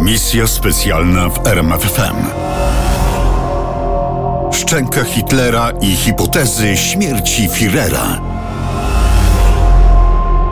Misja specjalna w RMFFM. Szczęka Hitlera i hipotezy śmierci Führera.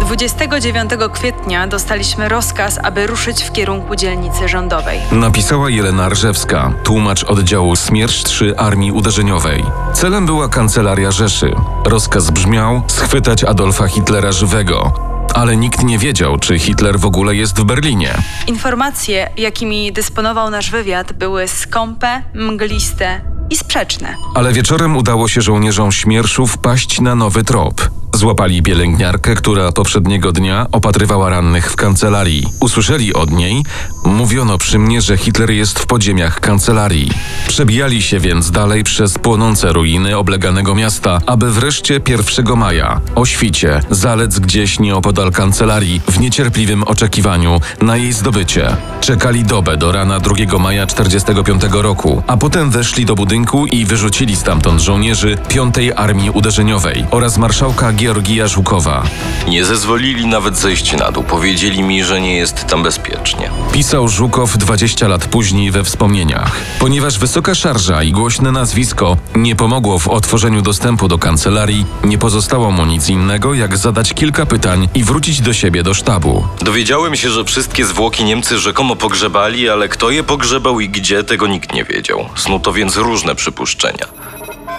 29 kwietnia dostaliśmy rozkaz, aby ruszyć w kierunku dzielnicy rządowej. Napisała Jelena Rżewska, tłumacz oddziału Smiersz 3 Armii Uderzeniowej. Celem była kancelaria Rzeszy. Rozkaz brzmiał schwytać Adolfa Hitlera żywego. Ale nikt nie wiedział, czy Hitler w ogóle jest w Berlinie. Informacje, jakimi dysponował nasz wywiad, były skąpe, mgliste i sprzeczne. Ale wieczorem udało się żołnierzom Śmierszu wpaść na nowy trop. Złapali pielęgniarkę, która poprzedniego dnia opatrywała rannych w kancelarii. Usłyszeli od niej, mówiono przy mnie, że Hitler jest w podziemiach kancelarii. Przebijali się więc dalej przez płonące ruiny obleganego miasta, aby wreszcie 1 maja, o świcie, zalec gdzieś nieopodal kancelarii, w niecierpliwym oczekiwaniu na jej zdobycie. Czekali dobę do rana 2 maja 45 roku, a potem weszli do budynku i wyrzucili stamtąd żołnierzy 5 Armii Uderzeniowej oraz marszałka Georgija Żukowa. Nie zezwolili nawet zejść na dół. Powiedzieli mi, że nie jest tam bezpiecznie. Pisał Żukow 20 lat później we wspomnieniach. Ponieważ wysoka szarża i głośne nazwisko nie pomogło w otworzeniu dostępu do kancelarii, nie pozostało mu nic innego, jak zadać kilka pytań i wrócić do siebie do sztabu. Dowiedziałem się, że wszystkie zwłoki Niemcy rzekomo pogrzebali, ale kto je pogrzebał i gdzie, tego nikt nie wiedział. Snuto więc różne przypuszczenia.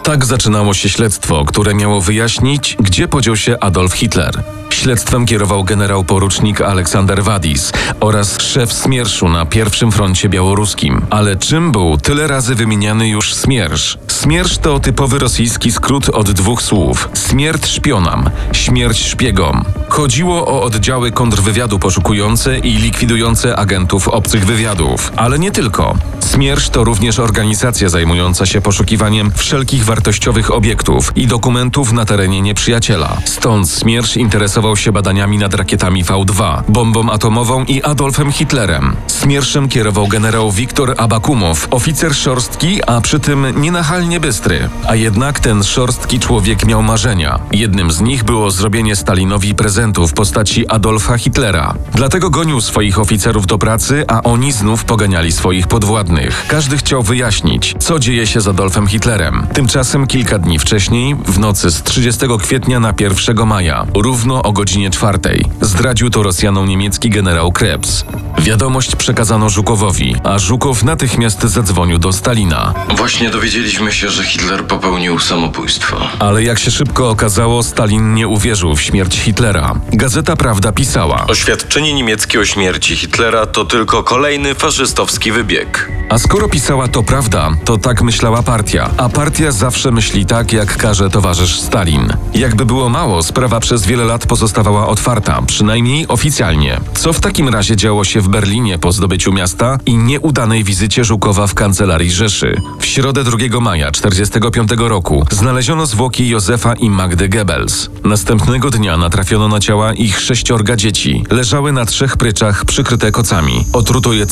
Tak zaczynało się śledztwo, które miało wyjaśnić, gdzie podział się Adolf Hitler. Śledztwem kierował generał porucznik Aleksander Wadis oraz szef Smierszu na pierwszym froncie białoruskim. Ale czym był tyle razy wymieniany już Smiersz? Smiersz to typowy rosyjski skrót od dwóch słów: śmierć szpionam, śmierć szpiegom. Chodziło o oddziały kontrwywiadu poszukujące i likwidujące agentów obcych wywiadów. Ale nie tylko. Smiersz to również organizacja zajmująca się poszukiwaniem wszelkich wartościowych obiektów i dokumentów na terenie nieprzyjaciela. Stąd Smiersz interesował się badaniami nad rakietami V2, bombą atomową i Adolfem Hitlerem. Smierszem kierował generał Wiktor Abakumow, oficer szorstki, a przy tym nienachalnie bystry. A jednak ten szorstki człowiek miał marzenia. Jednym z nich było zrobienie Stalinowi prezentu w postaci Adolfa Hitlera. Dlatego gonił swoich oficerów do pracy, a oni znów poganiali swoich podwładnych. Każdy chciał wyjaśnić, co dzieje się z Adolfem Hitlerem. Tymczasem kilka dni wcześniej, w nocy z 30 kwietnia na 1 maja, równo o godzinie czwartej, zdradził to Rosjanom niemiecki generał Krebs. Wiadomość przekazano Żukowowi, a Żukow natychmiast zadzwonił do Stalina. Właśnie dowiedzieliśmy się, że Hitler popełnił samobójstwo. Ale jak się szybko okazało, Stalin nie uwierzył w śmierć Hitlera. Gazeta Prawda pisała. Oświadczenie niemieckie o śmierci Hitlera to tylko kolejny faszystowski wybieg. A skoro pisała to prawda, to tak myślała partia. A partia zawsze myśli tak, jak każe towarzysz Stalin. Jakby było mało, sprawa przez wiele lat pozostawała otwarta, przynajmniej oficjalnie. Co w takim razie działo się w Berlinie po zdobyciu miasta i nieudanej wizycie Żukowa w kancelarii Rzeszy? W środę 2 maja 1945 roku znaleziono zwłoki Józefa i Magdy Goebbels. Następnego dnia natrafiono na ciała ich sześciorga dzieci. Leżały na trzech pryczach przykryte kocami. Otruto je.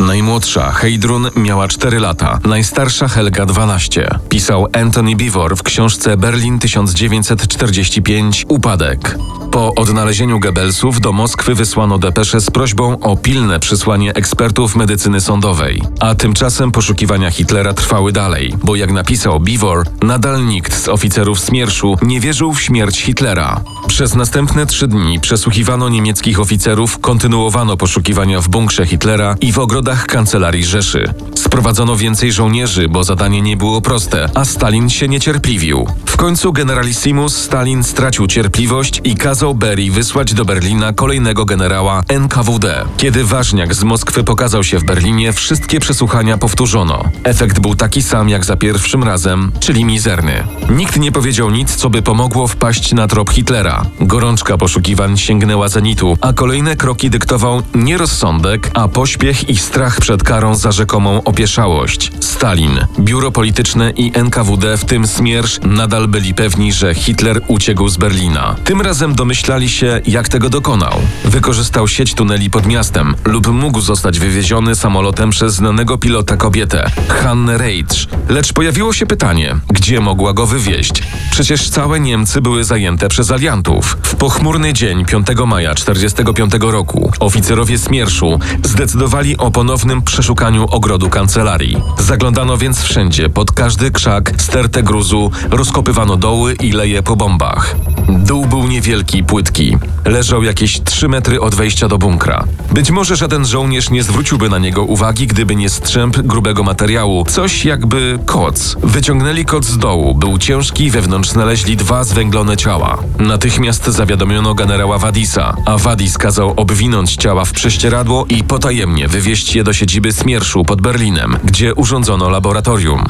Najmłodsza, Heidrun, miała 4 lata, najstarsza Helga 12. Pisał Anthony Beevor w książce Berlin 1945 Upadek. Po odnalezieniu Goebbelsów do Moskwy wysłano depeszę z prośbą o pilne przysłanie ekspertów medycyny sądowej. A tymczasem poszukiwania Hitlera trwały dalej, bo jak napisał Beevor, nadal nikt z oficerów Smierszu nie wierzył w śmierć Hitlera. Przez następne trzy dni przesłuchiwano niemieckich oficerów, kontynuowano poszukiwania w bunkrze Hitlera i w ogrodach kancelarii Rzeszy. Sprowadzono więcej żołnierzy, bo zadanie nie było proste, a Stalin się niecierpliwił. W końcu generalissimus Stalin stracił cierpliwość i kazał Berii wysłać do Berlina kolejnego generała NKWD. Kiedy ważniak z Moskwy pokazał się w Berlinie, wszystkie przesłuchania powtórzono. Efekt był taki sam jak za pierwszym razem, czyli mizerny. Nikt nie powiedział nic, co by pomogło wpaść na trop Hitlera. Gorączka poszukiwań sięgnęła zenitu, a kolejne kroki dyktował nie rozsądek, a pośpiech i strach przed karą za rzekomą opieszałość. Stalin, biuro polityczne i NKWD, w tym Smiersz, nadal byli pewni, że Hitler uciekł z Berlina. Tym razem domyślali się, jak tego dokonał. Wykorzystał sieć tuneli pod miastem lub mógł zostać wywieziony samolotem przez znanego pilota kobietę, Hannę Rage. Lecz pojawiło się pytanie, gdzie mogła go wywieźć? Przecież całe Niemcy były zajęte przez aliantów. W pochmurny dzień 5 maja 1945 roku oficerowie Smierszu zdecydowali o ponownym przeszukaniu ogrodu kancelarii. Zaglądano więc wszędzie, pod każdy krzak, stertę gruzu, rozkopywano doły i leje po bombach. Dół był niewielki, płytki. Leżał jakieś 3 metry od wejścia do bunkra. Być może żaden żołnierz nie zwróciłby na niego uwagi, gdyby nie strzęp grubego materiału, coś jakby koc. Wyciągnęli koc z dołu, był ciężki, wewnątrz znaleźli dwa zwęglone ciała. Natychmiast zawiadomiono generała Wadisa, a Wadis kazał obwinąć ciała w prześcieradło i potajemnie wywieźć je do siedziby Smierszu pod Berlinem, gdzie urządzono laboratorium.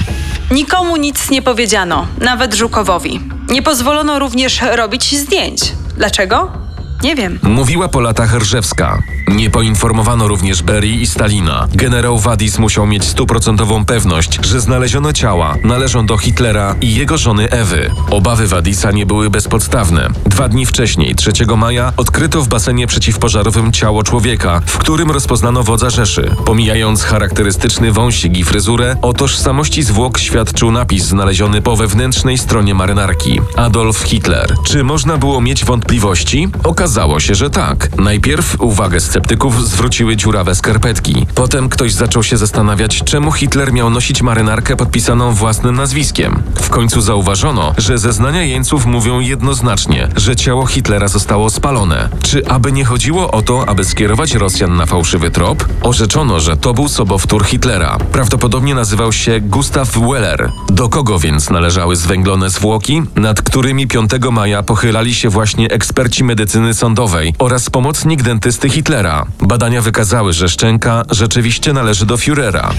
Nikomu nic nie powiedziano, nawet Żukowowi. Nie pozwolono również robić zdjęć. Dlaczego? Nie wiem. Mówiła po latach Rżewska. Nie poinformowano również Berii i Stalina. Generał Wadis musiał mieć stuprocentową pewność, że znaleziono ciała należą do Hitlera i jego żony Ewy. Obawy Wadisa nie były bezpodstawne. Dwa dni wcześniej, 3 maja, odkryto w basenie przeciwpożarowym ciało człowieka, w którym rozpoznano wodza Rzeszy. Pomijając charakterystyczny wąsik i fryzurę, o tożsamości zwłok świadczył napis znaleziony po wewnętrznej stronie marynarki. Adolf Hitler. Czy można było mieć wątpliwości? Okazało się, że tak. Najpierw uwagę sceptyków zwróciły dziurawe skarpetki. Potem ktoś zaczął się zastanawiać, czemu Hitler miał nosić marynarkę podpisaną własnym nazwiskiem. W końcu zauważono, że zeznania jeńców mówią jednoznacznie, że ciało Hitlera zostało spalone. Czy aby nie chodziło o to, aby skierować Rosjan na fałszywy trop? Orzeczono, że to był sobowtór Hitlera. Prawdopodobnie nazywał się Gustav Weller. Do kogo więc należały zwęglone zwłoki, nad którymi 5 maja pochylali się właśnie eksperci medycyny sądowej oraz pomocnik dentysty Hitlera? Badania wykazały, że szczęka rzeczywiście należy do Führera.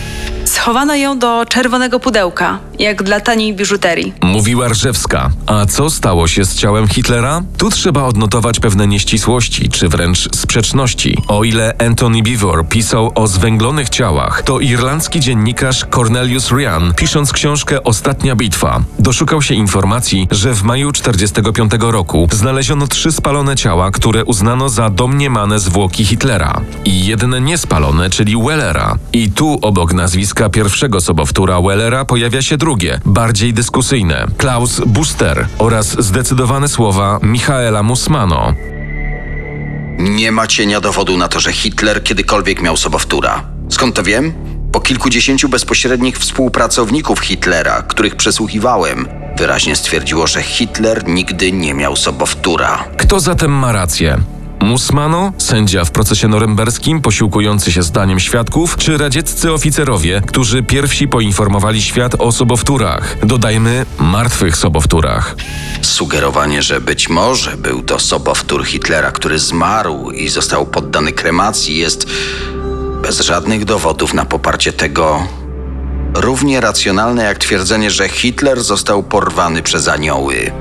Schowano ją do czerwonego pudełka, jak dla taniej biżuterii. Mówiła Rżewska. A co stało się z ciałem Hitlera? Tu trzeba odnotować pewne nieścisłości, czy wręcz sprzeczności. O ile Anthony Beevor pisał o zwęglonych ciałach, to irlandzki dziennikarz Cornelius Ryan, pisząc książkę Ostatnia bitwa, doszukał się informacji, że w maju 45 roku znaleziono trzy spalone ciała, które uznano za domniemane zwłoki Hitlera. I jedne niespalone, czyli Wellera. I tu obok nazwiska pierwszego sobowtóra Wellera pojawia się drugie, bardziej dyskusyjne. Klaus Buster oraz zdecydowane słowa Michaela Musmano. Nie ma cienia dowodu na to, że Hitler kiedykolwiek miał sobowtóra. Skąd to wiem? Po kilkudziesięciu bezpośrednich współpracowników Hitlera, których przesłuchiwałem, wyraźnie stwierdziło, że Hitler nigdy nie miał sobowtóra. Kto zatem ma rację? Musmano, sędzia w procesie norymberskim, posiłkujący się zdaniem świadków, czy radzieccy oficerowie, którzy pierwsi poinformowali świat o sobowtórach, dodajmy martwych sobowtórach. Sugerowanie, że być może był to sobowtór Hitlera, który zmarł i został poddany kremacji, jest bez żadnych dowodów na poparcie tego równie racjonalne jak twierdzenie, że Hitler został porwany przez anioły.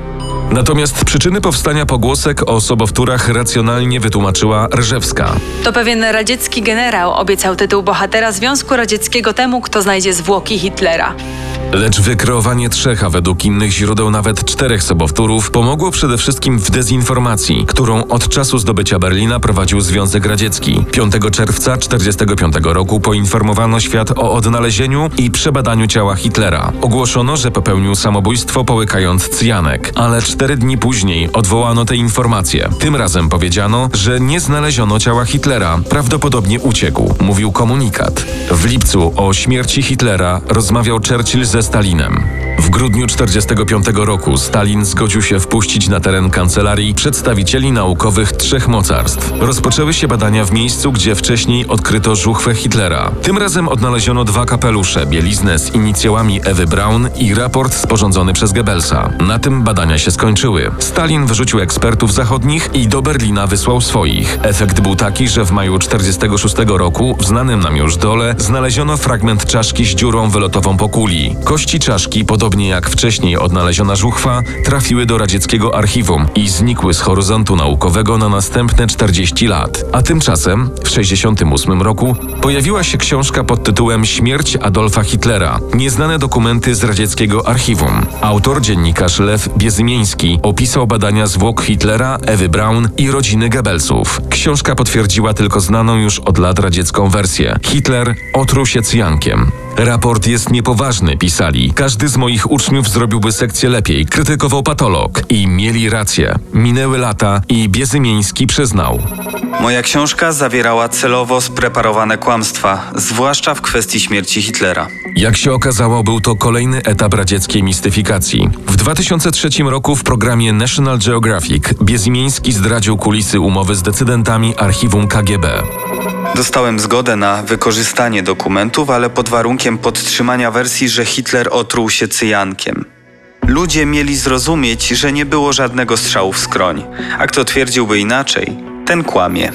Natomiast przyczyny powstania pogłosek o sobowtórach racjonalnie wytłumaczyła Rżewska. To pewien radziecki generał obiecał tytuł bohatera Związku Radzieckiego temu, kto znajdzie zwłoki Hitlera. Lecz wykreowanie trzech, a według innych źródeł nawet czterech sobowtórów pomogło przede wszystkim w dezinformacji, którą od czasu zdobycia Berlina prowadził Związek Radziecki. 5 czerwca 1945 roku poinformowano świat o odnalezieniu i przebadaniu ciała Hitlera. Ogłoszono, że popełnił samobójstwo połykając cyjanek, ale cztery dni później odwołano te informacje. Tym razem powiedziano, że nie znaleziono ciała Hitlera, prawdopodobnie uciekł, mówił komunikat. W lipcu o śmierci Hitlera rozmawiał Churchill ze Stalinem. W grudniu 1945 roku Stalin zgodził się wpuścić na teren kancelarii przedstawicieli naukowych trzech mocarstw. Rozpoczęły się badania w miejscu, gdzie wcześniej odkryto żuchwę Hitlera. Tym razem odnaleziono dwa kapelusze, bieliznę z inicjałami Ewy Braun i raport sporządzony przez Goebbelsa. Na tym badania się skończyły. Stalin wyrzucił ekspertów zachodnich i do Berlina wysłał swoich. Efekt był taki, że w maju 1946 roku w znanym nam już dole znaleziono fragment czaszki z dziurą wylotową po kuli. Kości czaszki, podobnie podobnie jak wcześniej odnaleziona żuchwa, trafiły do radzieckiego archiwum i znikły z horyzontu naukowego na następne 40 lat. A tymczasem, w 1968 roku, pojawiła się książka pod tytułem Śmierć Adolfa Hitlera. Nieznane dokumenty z radzieckiego archiwum. Autor, dziennikarz Lew Biezymiński, opisał badania zwłok Hitlera, Ewy Braun i rodziny Goebbelsów. Książka potwierdziła tylko znaną już od lat radziecką wersję. Hitler otruł się cyjankiem. Raport jest niepoważny, pisali. Każdy z moich uczniów zrobiłby sekcję lepiej, krytykował patolog. I mieli rację. Minęły lata i Biezymiński przyznał. Moja książka zawierała celowo spreparowane kłamstwa, zwłaszcza w kwestii śmierci Hitlera. Jak się okazało, był to kolejny etap radzieckiej mistyfikacji. W 2003 roku w programie National Geographic Biezymiński zdradził kulisy umowy z decydentami archiwum KGB. Dostałem zgodę na wykorzystanie dokumentów, ale pod warunkiem podtrzymania wersji, że Hitler otruł się cyjankiem. Ludzie mieli zrozumieć, że nie było żadnego strzału w skroń, a kto twierdziłby inaczej, ten kłamie.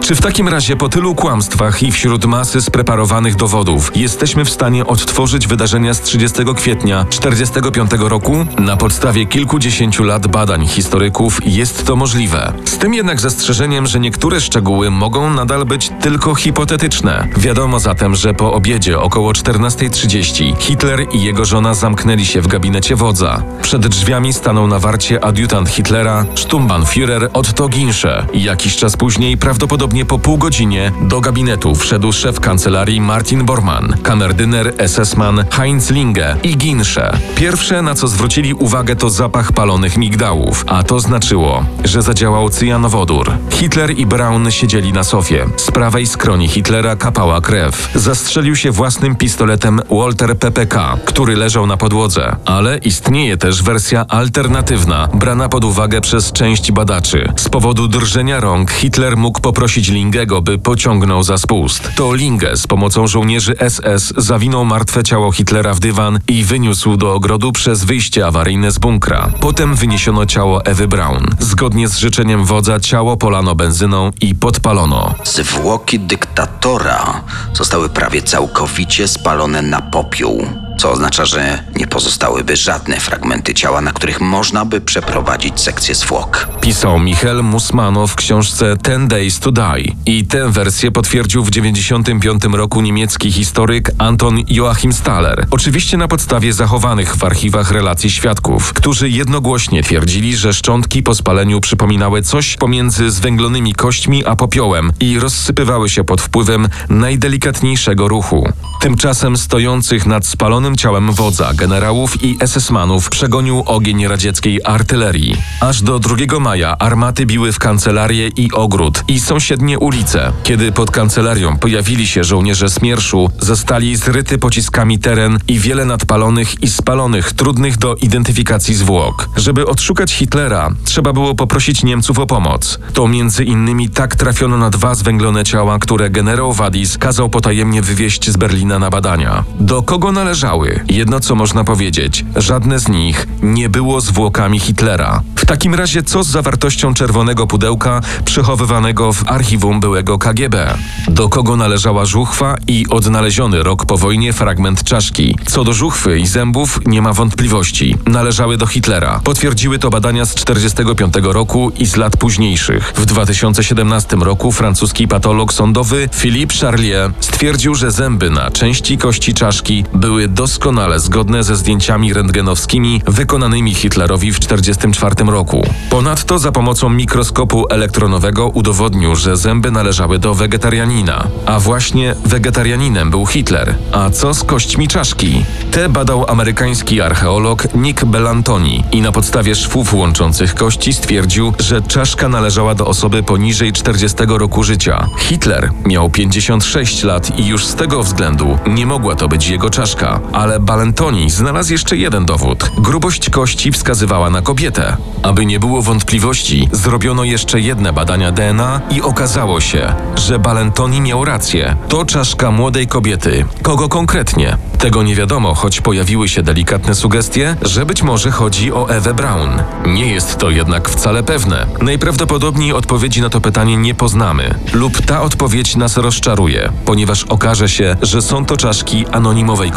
Czy w takim razie po tylu kłamstwach i wśród masy spreparowanych dowodów jesteśmy w stanie odtworzyć wydarzenia z 30 kwietnia 1945 roku? Na podstawie kilkudziesięciu lat badań historyków jest to możliwe. Z tym jednak zastrzeżeniem, że niektóre szczegóły mogą nadal być tylko hipotetyczne. Wiadomo zatem, że po obiedzie około 14.30 Hitler i jego żona zamknęli się w gabinecie wodza. Przed drzwiami stanął na warcie adiutant Hitlera, Sturmbannführer Otto Ginsche. Jakiś czas później, prawdopodobnie po pół godzinie, do gabinetu wszedł szef kancelarii Martin Bormann, kamerdyner SS-man Heinz Linge i Ginsche. Pierwsze, na co zwrócili uwagę, to zapach palonych migdałów, a to znaczyło, że zadziałał cyjanowodór. Hitler i Braun siedzieli na sofie. Z prawej skroni Hitlera kapała krew. Zastrzelił się własnym pistoletem Walter PPK, który leżał na podłodze. Ale istnieje też wersja alternatywna, brana pod uwagę przez część badaczy. Z powodu drżenia rąk Hitler mógł poprosić Lingego, by pociągnął za spust. To Linge z pomocą żołnierzy SS zawinął martwe ciało Hitlera w dywan i wyniósł do ogrodu przez wyjście awaryjne z bunkra. Potem wyniesiono ciało Ewy Braun. Zgodnie z życzeniem wodza ciało polano benzyną i podpalono. Zwłoki dyktatora zostały prawie całkowicie spalone na popiół, co oznacza, że nie pozostałyby żadne fragmenty ciała, na których można by przeprowadzić sekcję zwłok. Pisał Michel Musmano w książce Ten Days to Die. I tę wersję potwierdził w 1995 roku niemiecki historyk Anton Joachim Staller. Oczywiście na podstawie zachowanych w archiwach relacji świadków, którzy jednogłośnie twierdzili, że szczątki po spaleniu przypominały coś pomiędzy zwęglonymi kośćmi a popiołem i rozsypywały się pod wpływem najdelikatniejszego ruchu. Tymczasem stojących nad spalonym ciałem wodza, generałów i SS-manów przegonił ogień radzieckiej artylerii. Aż do 2 maja armaty biły w kancelarię i ogród i sąsiednie ulice. Kiedy pod kancelarią pojawili się żołnierze Smierszu, zostali zryty pociskami teren i wiele nadpalonych i spalonych, trudnych do identyfikacji zwłok. Żeby odszukać Hitlera, trzeba było poprosić Niemców o pomoc. To między innymi tak trafiono na dwa zwęglone ciała, które generał Wadis kazał potajemnie wywieźć z Berlina na badania. Do kogo należały? Jedno co można powiedzieć, żadne z nich nie było zwłokami Hitlera. W takim razie co z zawartością czerwonego pudełka przechowywanego w archiwum byłego KGB? Do kogo należała żuchwa i odnaleziony rok po wojnie fragment czaszki? Co do żuchwy i zębów nie ma wątpliwości. Należały do Hitlera. Potwierdziły to badania z 1945 roku i z lat późniejszych. W 2017 roku francuski patolog sądowy Philippe Charlier stwierdził, że zęby na części kości czaszki były doskonale zgodne ze zdjęciami rentgenowskimi wykonanymi Hitlerowi w 1944 roku. Ponadto za pomocą mikroskopu elektronowego udowodnił, że zęby należały do wegetarianina. A właśnie wegetarianinem był Hitler. A co z kośćmi czaszki? Te badał amerykański archeolog Nick Bellantoni i na podstawie szwów łączących kości stwierdził, że czaszka należała do osoby poniżej 40 roku życia. Hitler miał 56 lat i już z tego względu nie mogła to być jego czaszka. Ale Ballantoni znalazł jeszcze jeden dowód. Grubość kości wskazywała na kobietę. Aby nie było wątpliwości, zrobiono jeszcze jedne badania DNA i okazało się, że Ballantoni Anoni miał rację. To czaszka młodej kobiety. Kogo konkretnie? Tego nie wiadomo, choć pojawiły się delikatne sugestie, że być może chodzi o Ewę Braun. Nie jest to jednak wcale pewne. Najprawdopodobniej odpowiedzi na to pytanie nie poznamy. Lub ta odpowiedź nas rozczaruje, ponieważ okaże się, że są to czaszki anonimowej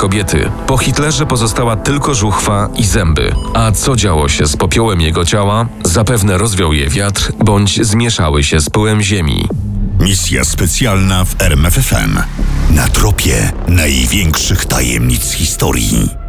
Po Hitlerze pozostała tylko żuchwa i zęby. A co działo się z popiołem jego ciała? Zapewne rozwiał je wiatr, bądź zmieszały się z pyłem ziemi. Misja specjalna w RMFFM. Na tropie największych tajemnic historii.